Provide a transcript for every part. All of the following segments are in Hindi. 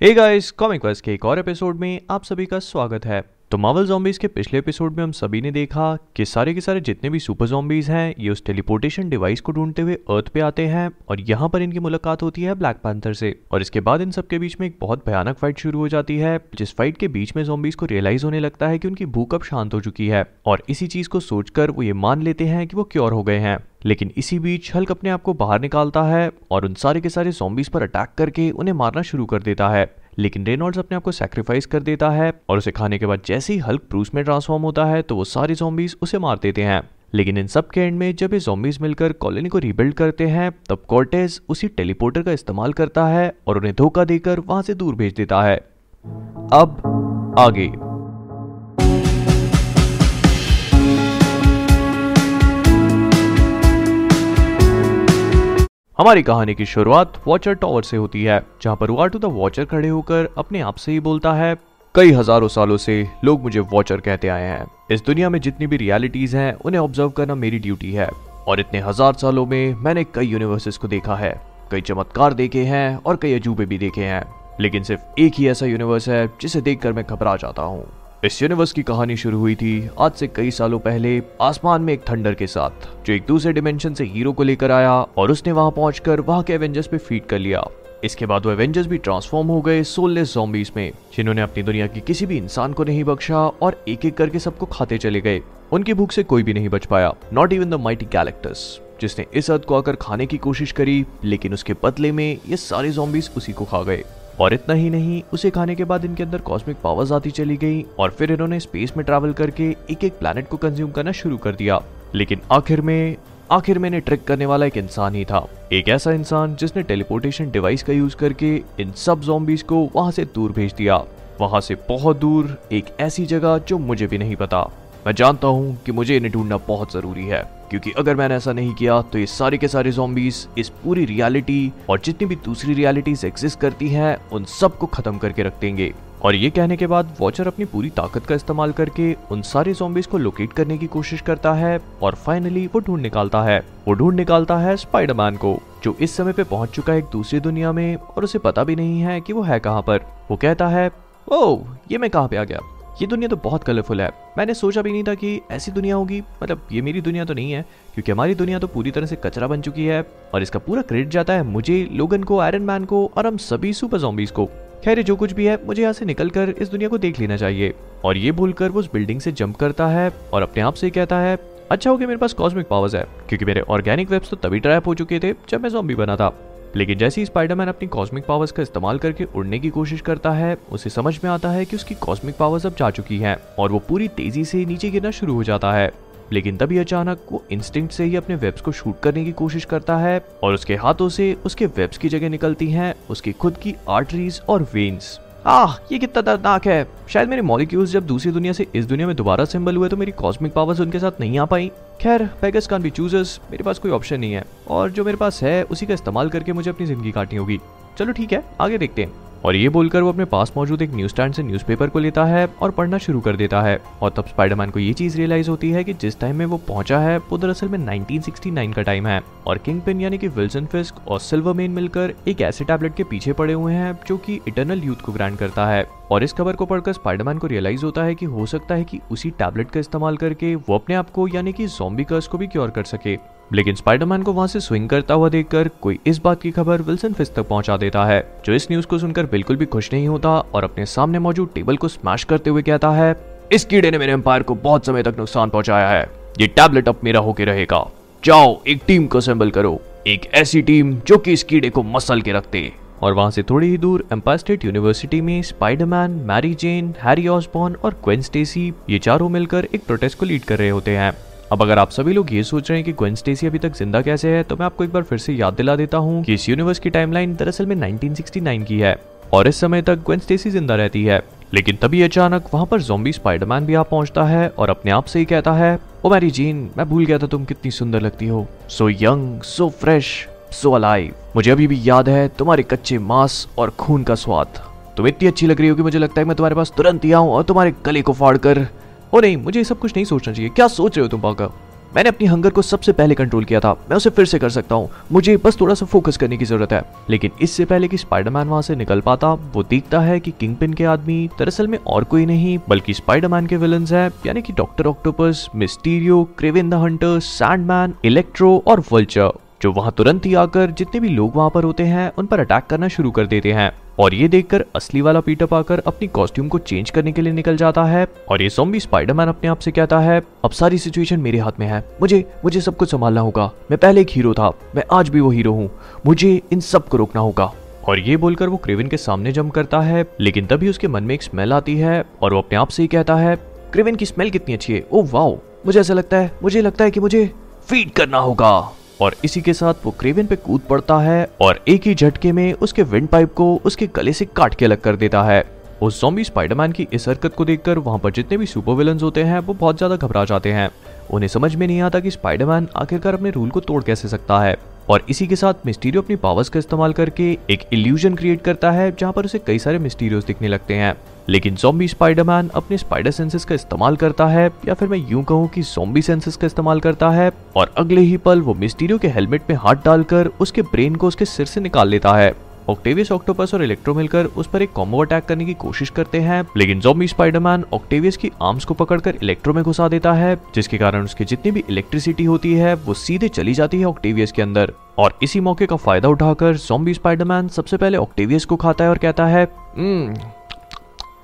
हे गाइस कॉमिक वर्स के एक और एपिसोड में आप सभी का स्वागत है। तो मार्वल जॉम्बीज के पिछले एपिसोड में हम सभी ने देखा कि सारे के सारे जितने भी सुपर जॉम्बीज हैं, ये उस टेलीपोर्टेशन डिवाइस को ढूंढते हुए अर्थ पे आते हैं और यहाँ पर इनकी मुलाकात होती है ब्लैक पैंथर से। और इसके बाद इन सबके बीच में एक बहुत भयानक फाइट शुरू हो जाती है, जिस फाइट के बीच में जॉम्बीज को रियलाइज़ होने लगता है कि उनकी भूख अब शांत हो चुकी है। और इसी चीज़ को सोचकर वो ये मान लेते हैं कि वो क्योर हो गए हैं। लेकिन इसी बीच हल्क अपने आप को बाहर निकालता है और उन सारे के सारे जॉम्बीज पर अटैक करके उन्हें मारना शुरू कर देता है। लेकिन रेनॉल्ड्स अपने आप को सेक्रीफाइस कर देता है और उसे खाने के बाद जैसे ही हल्क ब्रूस में ट्रांसफॉर्म होता है तो वो सारे जॉम्बीज उसे मार देते हैं। लेकिन इन सब के एंड में जब ये जॉम्बीज मिलकर कॉलोनी को रिबिल्ड करते हैं, तब कॉर्टेज उसी टेलीपोर्टर का इस्तेमाल करता है और उन्हें धोखा देकर वहाँ से दूर भेज देता है। अब आगे। हमारी कहानी की शुरुआत वॉचर टॉवर से होती है, जहाँ पर वाटू द वॉचर खड़े होकर अपने आप से ही बोलता है, कई हज़ारों सालों से लोग मुझे वॉचर कहते आए हैं। इस दुनिया में जितनी भी रियलिटीज हैं, उन्हें ऑब्ज़र्व करना मेरी ड्यूटी है। और इतने हज़ार सालों में मैंने कई यूनिवर्सेस को देखा है, कई चमत्कार देखे हैं और कई अजूबे भी देखे हैं। लेकिन सिर्फ़ एक ही ऐसा यूनिवर्स है, जिसे देखकर मैं घबरा जाता हूँ। इस यूनिवर्स की कहानी शुरू हुई थी आज से कई सालों पहले आसमान में एक थंडर के साथ, जो एक दूसरे डिमेंशन से हीरो को लेकर आया और उसने वहाँ पहुंचकर वहाँ के एवेंजर्स पे फ़ीड कर लिया। इसके बाद वो एवेंजर्स भी ट्रांसफॉर्म हो गए सोललेस जॉम्बीज में, जिन्होंने अपनी दुनिया की किसी भी इंसान को नहीं बख्शा और एक एक करके सबको खाते चले गए। उनकी भूख से कोई भी नहीं बच पाया not even the mighty Galactus जिसने इस हद को आकर खाने की कोशिश करी, लेकिन उसके बदले में ये सारे जॉम्बीज उसी को खा गए। और इतना ही नहीं, उसे खाने के बाद इनके अंदर कॉस्मिक पावर्स आती चली गई और फिर इन्होंने स्पेस में ट्रैवल करके एक एक प्लैनेट को कंज्यूम करना शुरू कर दिया। लेकिन आखिर में आखिर में ट्रिक करने वाला एक इंसान ही था। एक ऐसा इंसान जिसने टेलीपोर्टेशन डिवाइस का यूज़ करके इन सब जॉम्बीज को वहाँ से दूर भेज दिया। वहाँ से बहुत दूर एक ऐसी जगह जो मुझे भी नहीं पता। मैं जानता हूँ कि मुझे इन्हें ढूंढना बहुत ज़रूरी है, क्योंकि अगर मैंने ऐसा नहीं किया तो ये सारे के सारे जॉम्बीज इस पूरी रियलिटी और जितनी भी दूसरी रियलिटीज एग्जिस्ट करती हैं, उन सबको खत्म करके रख देंगे। और ये कहने के बाद वॉचर अपनी पूरी ताकत का इस्तेमाल करके उन सारे जॉम्बीज को लोकेट करने की कोशिश करता है और फाइनली वो ढूंढ निकालता है। वो ढूंढ निकालता है स्पाइडरमैन को, जो इस समय पे पहुँच चुका है एक दूसरी दुनिया में और उसे पता भी नहीं है कि वो है कहाँ पर। वो कहता है ओ ये मैं कहाँ पे आ गया? ये दुनिया तो बहुत कलरफुल है। मैंने सोचा भी नहीं था कि ऐसी दुनिया होगी। मतलब ये मेरी दुनिया तो नहीं है, क्योंकि हमारी दुनिया तो पूरी तरह से कचरा बन चुकी है और इसका पूरा क्रेडिट जाता है मुझे, लोगन को आयरन मैन को और हम सभी सुपर जॉम्बीज को। खैर जो कुछ भी है, मुझे यहाँ से निकल कर इस दुनिया को देख लेना चाहिए। और ये भूलकर वो उस बिल्डिंग से जंप करता है और अपने आप से कहता है अच्छा हो गया, मेरे पास कॉस्मिक पावर्स है। क्योंकि मेरे ऑर्गेनिक वेब्स तो तभी ट्रैप हो चुके थे जब मैं जॉम्बी बना था। लेकिन जैसे ही स्पाइडरमैन अपनी कॉस्मिक पावर्स का इस्तेमाल करके उड़ने की कोशिश करता है, उसे समझ में आता है कि उसकी कॉस्मिक पावर्स अब जा चुकी हैं और वो पूरी तेज़ी से नीचे गिरना शुरू हो जाता है। लेकिन तभी अचानक वो इंस्टिंक्ट से ही अपने वेब्स को शूट करने की कोशिश करता है और उसके हाथों से उसके वेब्स की जगह निकलती हैं, उसकी खुद की आर्टरीज और वेन्स आह, ये कितना दर्दनाक है। शायद मेरे मॉलिक्यूल्स जब दूसरी दुनिया से इस दुनिया में दोबारा सिंबल हुए तो मेरी कॉस्मिक पावर्स उनके साथ नहीं आ पाई। खैर पैगस कान भी चूजर्स मेरे पास कोई ऑप्शन नहीं है। और जो मेरे पास है, उसी का इस्तेमाल करके मुझे अपनी ज़िंदगी काटनी होगी। चलो ठीक है, आगे देखते हैं। और ये बोलकर वो अपने पास मौजूद एक न्यूज़ स्टैंड से न्यूज़पेपर को लेता है और पढ़ना शुरू कर देता है। और तब स्पाइडरमैन को ये चीज़ रियलाइज़ होती है कि जिस टाइम में वो पहुँचा है, वो दरअसल में 1969 का टाइम है। और किंग पिन यानी कि विल्सन फिस्क और सिल्वरमेन मिलकर एक ऐसे टैबलेट के पीछे पड़े हुए हैं जो कि इटरनल यूथ को ग्रांड करता है। और इस खबर को पढ़कर स्पाइडरमैन को रियलाइज़ होता है कि हो सकता है कि उसी टैबलेट का इस्तेमाल करके वो अपने आप को यानी कि जॉम्बी कर्स को भी क्योर कर सके। लेकिन स्पाइडरमैन को वहाँ से स्विंग करता हुआ देखकर कोई इस बात की खबर विल्सन फिस तक पहुँचा देता है, जो इस न्यूज़ को सुनकर बिल्कुल भी खुश नहीं होता और अपने सामने मौजूद टेबल को स्मैश करते हुए कहता है, इस कीड़े ने मेरे एम्पायर को बहुत समय तक नुकसान पहुँचाया है। ये टैबलेट अब मेरा होके रहेगा। जाओ, एक टीम को असेंबल करो। एक ऐसी टीम जो कि इस कीड़े को मसल के रखते। और वहाँ से थोड़ी ही दूर एम्पायर स्टेट यूनिवर्सिटी में Spiderman Mary Jane Harry Osborn और क्वेन स्टेसी ये चारों मिलकर एक प्रोटेस्ट को लीड कर रहे होते हैं। अब अगर आप सभी लोग ये सोच रहे हैं कि ग्वेन स्टेसी अभी तक ज़िंदा कैसे है तो मैं आपको एक बार फिर से याद दिला देता हूँ कि इस यूनिवर्स की टाइमलाइन दरअसल में 1969 की है, और इस समय तक ग्वेन स्टेसी ज़िंदा रहती है। लेकिन तभी अचानक वहाँ पर जोम्बी स्पाइडरमैन भी आ पहुँचता है और अपने आप से ही कहता है, ओ मैरी जीन, मैं भूल गया था तुम कितनी सुंदर लगती हो। So young so fresh so alive मुझे अभी भी याद है तुम्हारे कच्चे मांस और खून का स्वाद। तुम इतनी अच्छी लग रही हो कि मुझे लगता है मैं तुम्हारे पास तुरंत ही आऊँ और तुम्हारे गले को फाड़ ओ नहीं, मुझे ये सब कुछ नहीं सोचना चाहिए। क्या सोच रहे हो तुम पाका मैंने अपनी हंगर को सबसे पहले कंट्रोल किया था। मैं उसे फिर से कर सकता हूँ। मुझे बस थोड़ा सा फोकस करने की ज़रूरत है। लेकिन इससे पहले कि स्पाइडरमैन वहाँ से निकल पाता, वो देखता है कि किंग पिन के आदमी दरअसल में और कोई नहीं, बल्कि स्पाइडरमैन के विलन है, यानी कि Doctor Octopus Mysterio Kraven the Hunter Sandman Electro और वल्चर जो वहाँ तुरंत ही आकर जितने भी लोग वहाँ पर होते हैं, उन पर अटैक करना शुरू कर देते हैं। और ये देखकर असली वाला पीटर पाकर अपनी कॉस्ट्यूम को चेंज करने के लिए निकल जाता है और ये सॉम्बी स्पाइडरमैन अपने आप से कहता है, अब सारी सिचुएशन मेरे हाथ में है। मुझे मुझे सब कुछ संभालना होगा। मैं पहले एक हीरो था। मैं आज भी वो हीरो हूँ। मुझे इन सबको रोकना होगा। और ये बोलकर वो क्रेविन के सामने जम करता है, लेकिन तभी उसके मन में एक स्मेल आती है और वो अपने आप से ही कहता है क्रेविन की स्मेल कितनी अच्छी है। Oh wow. मुझे ऐसा लगता है, मुझे लगता है कि मुझे फ़ीड करना होगा। और इसी के साथ वो क्रेविन पे कूद पड़ता है और एक ही झटके में उसके विंड पाइप को उसके गले से काट के अलग कर देता है। उस जॉम्बी स्पाइडरमैन की इस हरकत को देखकर वहाँ पर जितने भी सुपर विलन होते हैं, वो बहुत ज़्यादा घबरा जाते हैं। उन्हें समझ में नहीं आता कि स्पाइडरमैन आखिरकार अपने रूल को तोड़ कैसे सकता है। और इसी के साथ मिस्टीरियो अपनी पावर्स का इस्तेमाल करके एक इल्यूजन क्रिएट करता है, जहाँ पर उसे कई सारे मिस्टीरियोस दिखने लगते हैं। लेकिन जोम्बी स्पाइडरमैन अपने स्पाइडर सेंसेस का इस्तेमाल करता है, या फिर मैं यूँ कहूँ कि जॉम्बी सेंसेस का इस्तेमाल करता है, और अगले ही पल वो मिस्टीरियो के हेलमेट में हाथ डालकर उसके ब्रेन को उसके सिर से निकाल लेता है। ऑक्टेवियस ऑक्टोपस और इलेक्ट्रो मिलकर उस पर एक कॉम्बो अटैक करने की कोशिश करते हैं। लेकिन जॉम्बी स्पाइडरमैन ऑक्टेवियस की आर्म्स को पकड़कर इलेक्ट्रो में घुसा देता है जिसके कारण उसकी जितनी भी इलेक्ट्रिसिटी होती है वो सीधे चली जाती है ऑक्टेवियस के अंदर। और इसी मौके का फ़ायदा उठाकर जॉम्बी स्पाइडरमैन सबसे पहले ऑक्टेवियस को खाता है और कहता है हम्म,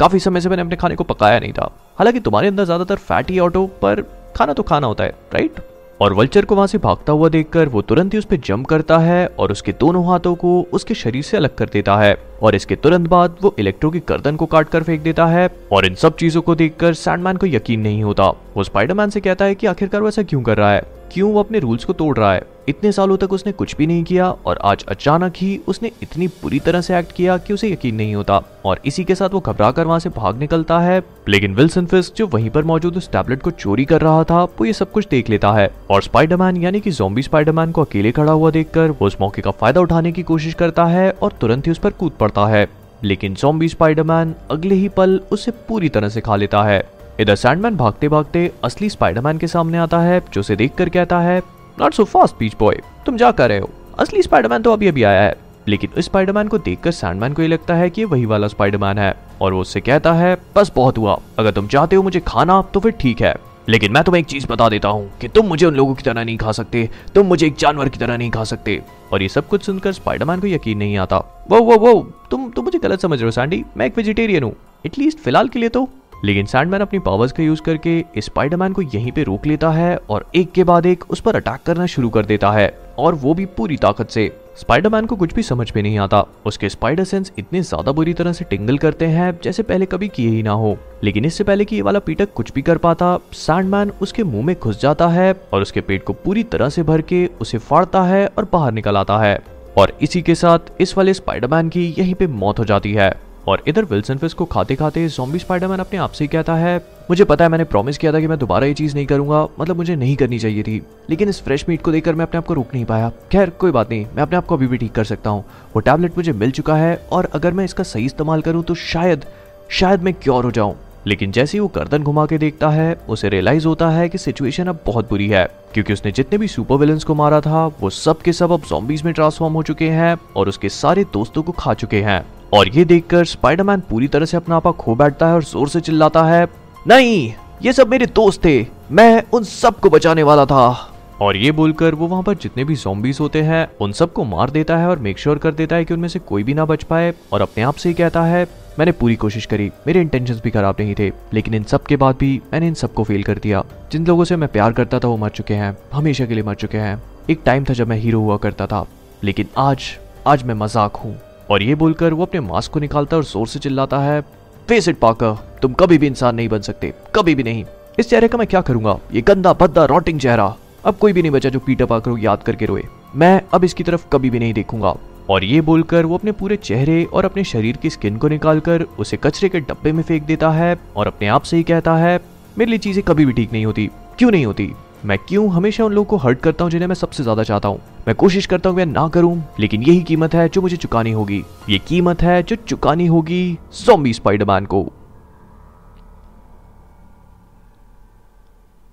काफ़ी समय से मैंने अपने खाने को पकाया नहीं था। हालाँकि तुम्हारे अंदर ज़्यादातर फैटी ऑटो पर खाना तो खाना होता है राइट और वल्चर को वहाँ से भागता हुआ देखकर वो तुरंत ही उस पर जंप करता है और उसके दोनों हाथों को उसके शरीर से अलग कर देता है और इसके तुरंत बाद वो इलेक्ट्रो की गर्दन को काट कर फेंक देता है और इन सब चीज़ों को देखकर सैंडमैन को यकीन नहीं होता। वो स्पाइडरमैन से कहता है कि आखिरकार वो ऐसा क्यों कर रहा है? क्यों वो अपने रूल्स को तोड़ रहा है? इतने सालों तक उसने कुछ भी नहीं किया और आज अचानक ही उसने इतनी बुरी तरह से एक्ट किया कि उसे यकीन नहीं होता। और इसी के साथ वो घबरा कर वहाँ से भाग निकलता है। लेकिन विल्सन फिस्क जो वहीं पर मौजूद उस टैबलेट को चोरी कर रहा था, वो ये सब कुछ देख लेता है। और स्पाइडरमैन यानी कि जोम्बी स्पाइडरमैन को अकेले खड़ा हुआ देखकर वो उस मौके का फ़ायदा उठाने की कोशिश करता है और तुरंत ही उस पर कूद पड़ता है। लेकिन जोम्बी स्पाइडरमैन अगले ही पल उसे पूरी तरह से खा लेता है। इधर सैंडमैन भागते भागते असली स्पाइडरमैन के सामने आता है जो उसे देखकर कहता है not so fast beach boy तुम जा कर रहे हो। असली स्पाइडरमैन तो अभी अभी आया है, लेकिन इस स्पाइडरमैन को देखकर सैंडमैन को ये लगता है कि ये वही वाला स्पाइडरमैन है, और वो उससे कहता है, बस बहुत हुआ, अगर तुम चाहते हो मुझे खाना तो फिर ठीक है। लेकिन मैं तुम्हें एक चीज़ बता देता हूँ, कि तुम मुझे उन लोगों की तरह नहीं खा सकते, तुम मुझे एक जानवर की तरह नहीं खा सकते। और ये सब कुछ सुनकर स्पाइडरमैन को यकीन नहीं आता। वो वो वो तुम तुम मुझे गलत समझ रहे हो सैंडी मैं एक वेजिटेरियन हूँ एटलीस्ट फ़िलहाल के लिए तो लेकिन सैंडमैन अपनी पावर्स का यूज़ करके स्पाइडरमैन को यहीं पे रोक लेता है और एक के बाद एक उस पर अटैक करना शुरू कर देता है, और वो भी पूरी ताकत से। स्पाइडरमैन को कुछ भी समझ में नहीं आता। उसके स्पाइडर सेंस इतने ज़्यादा बुरी तरह से टिंगल करते हैं, जैसे पहले कभी किए ही ना हो। लेकिन इससे पहले कि ये वाला पीटक कुछ भी कर पाता सैंडमैन उसके मुँह में घुस जाता है और उसके पेट को पूरी तरह से भर के उसे फाड़ता है और बाहर निकल आता है। और इसी के साथ इस वाले स्पाइडरमैन की यहीं पे मौत हो जाती है। और इधर विल्सन फ़िश को खाते खाते जॉम्बी स्पाइडरमैन अपने आप से कहता है, मुझे पता है मैंने प्रॉमिस किया था कि मैं दोबारा ये चीज़ नहीं करूँगा मतलब मुझे नहीं करनी चाहिए थी, लेकिन इस फ्रेश मीट को देखकर मैं अपने आप को रोक नहीं पाया। खैर, कोई बात नहीं, मैं अपने आप को अभी भी ठीक कर सकता हूँ। वो टैबलेट मुझे मिल चुका है और अगर मैं इसका सही इस्तेमाल करूँ तो शायद शायद मैं क्योर हो जाऊँ। लेकिन जैसे ही वो गर्दन घुमा के देखता है, उसे रियलाइज़ होता है कि सिचुएशन अब बहुत बुरी है, क्योंकि उसने जितने भी सुपर विलन्स को मारा था, वो सब के सब अब जॉम्बीज में ट्रांसफॉर्म हो चुके हैं और उसके सारे दोस्तों को खा चुके हैं। और ये देखकर स्पाइडरमैन पूरी तरह से अपना आपा खो बैठता है और ज़ोर से चिल्लाता है, नहीं, ये सब मेरे दोस्त थे, मैं उन सबको बचाने वाला था। और ये बोलकर वो वहाँ पर जितने भी जॉम्बीज होते हैं, उन सबको मार देता है और मेक श्योर कर देता है कि उनमें से कोई भी ना बच पाए और अपने आप से ही कहता है, मैंने पूरी कोशिश करी, मेरे इंटेंशंस भी खराब नहीं थे, लेकिन इन सब के बाद भी मैंने इन सबको फेल कर दिया। जिन लोगों से मैं प्यार करता था वो मर चुके हैं, हमेशा के लिए मर चुके हैं। एक टाइम था जब मैं हीरो हुआ करता था, लेकिन आज आज मैं मज़ाक हूँ। और ये बोलकर वो अपने मास्क को निकालता है और ज़ोर से चिल्लाता है फेस इट पाकर तुम कभी भी इंसान नहीं बन सकते, कभी भी नहीं। इस चेहरे का मैं क्या करूँगा? ये गंदा भद्दा रॉटिंग चेहरा। अब कोई भी नहीं बचा जो पीटर पाकर को याद करके रोए। मैं अब इसकी तरफ़ कभी भी नहीं देखूँगा। और ये बोलकर वो अपने पूरे चेहरे और अपने शरीर की स्किन को निकालकर उसे कचरे के डब्बे में फेंक देता है और अपने आप से ही कहता है, मेरे लिए चीज़ें कभी भी ठीक नहीं होती, क्यों नहीं होती? मैं क्यों हमेशा उन लोगों को हर्ट करता हूँ जिन्हें मैं सबसे ज़्यादा चाहता हूँ? मैं कोशिश करता हूँ मैं ना करूँ, लेकिन यही कीमत है जो मुझे चुकानी होगी। ये कीमत है जो चुकानी होगी जॉम्बी स्पाइडरमैन को।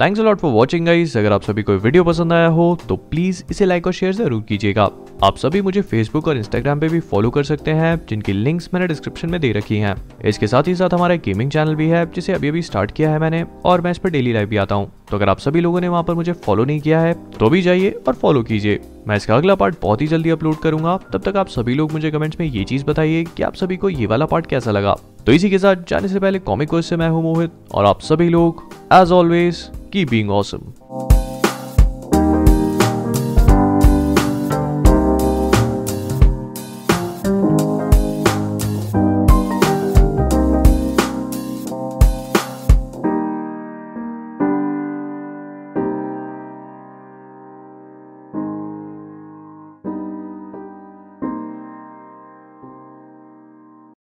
Thanks a lot for watching guys अगर आप सभी कोई वीडियो पसंद आया हो तो प्लीज़ इसे लाइक और शेयर ज़रूर कीजिएगा। आप सभी मुझे फेसबुक और इंस्टाग्राम पे भी फॉलो कर सकते हैं, जिनकी लिंक्स मैंने डिस्क्रिप्शन में दे रखी हैं। इसके साथ ही साथ हमारा गेमिंग चैनल भी है, जिसे अभी अभी स्टार्ट किया है मैंने, और मैं इस पर डेली लाइव भी आता हूँ। तो अगर आप सभी लोगों ने वहाँ पर मुझे फॉलो नहीं किया है तो भी जाइए और फॉलो कीजिए। मैं इसका अगला पार्ट बहुत ही जल्दी अपलोड करूँगा। तब तक आप सभी लोग मुझे कमेंट्स में ये चीज़ बताइए कि आप सभी को ये वाला पार्ट कैसा लगा। तो इसी के साथ जाने से पहले कॉमिक से मैं हूँ मोहित और आप सभी लोग as always keep being awesome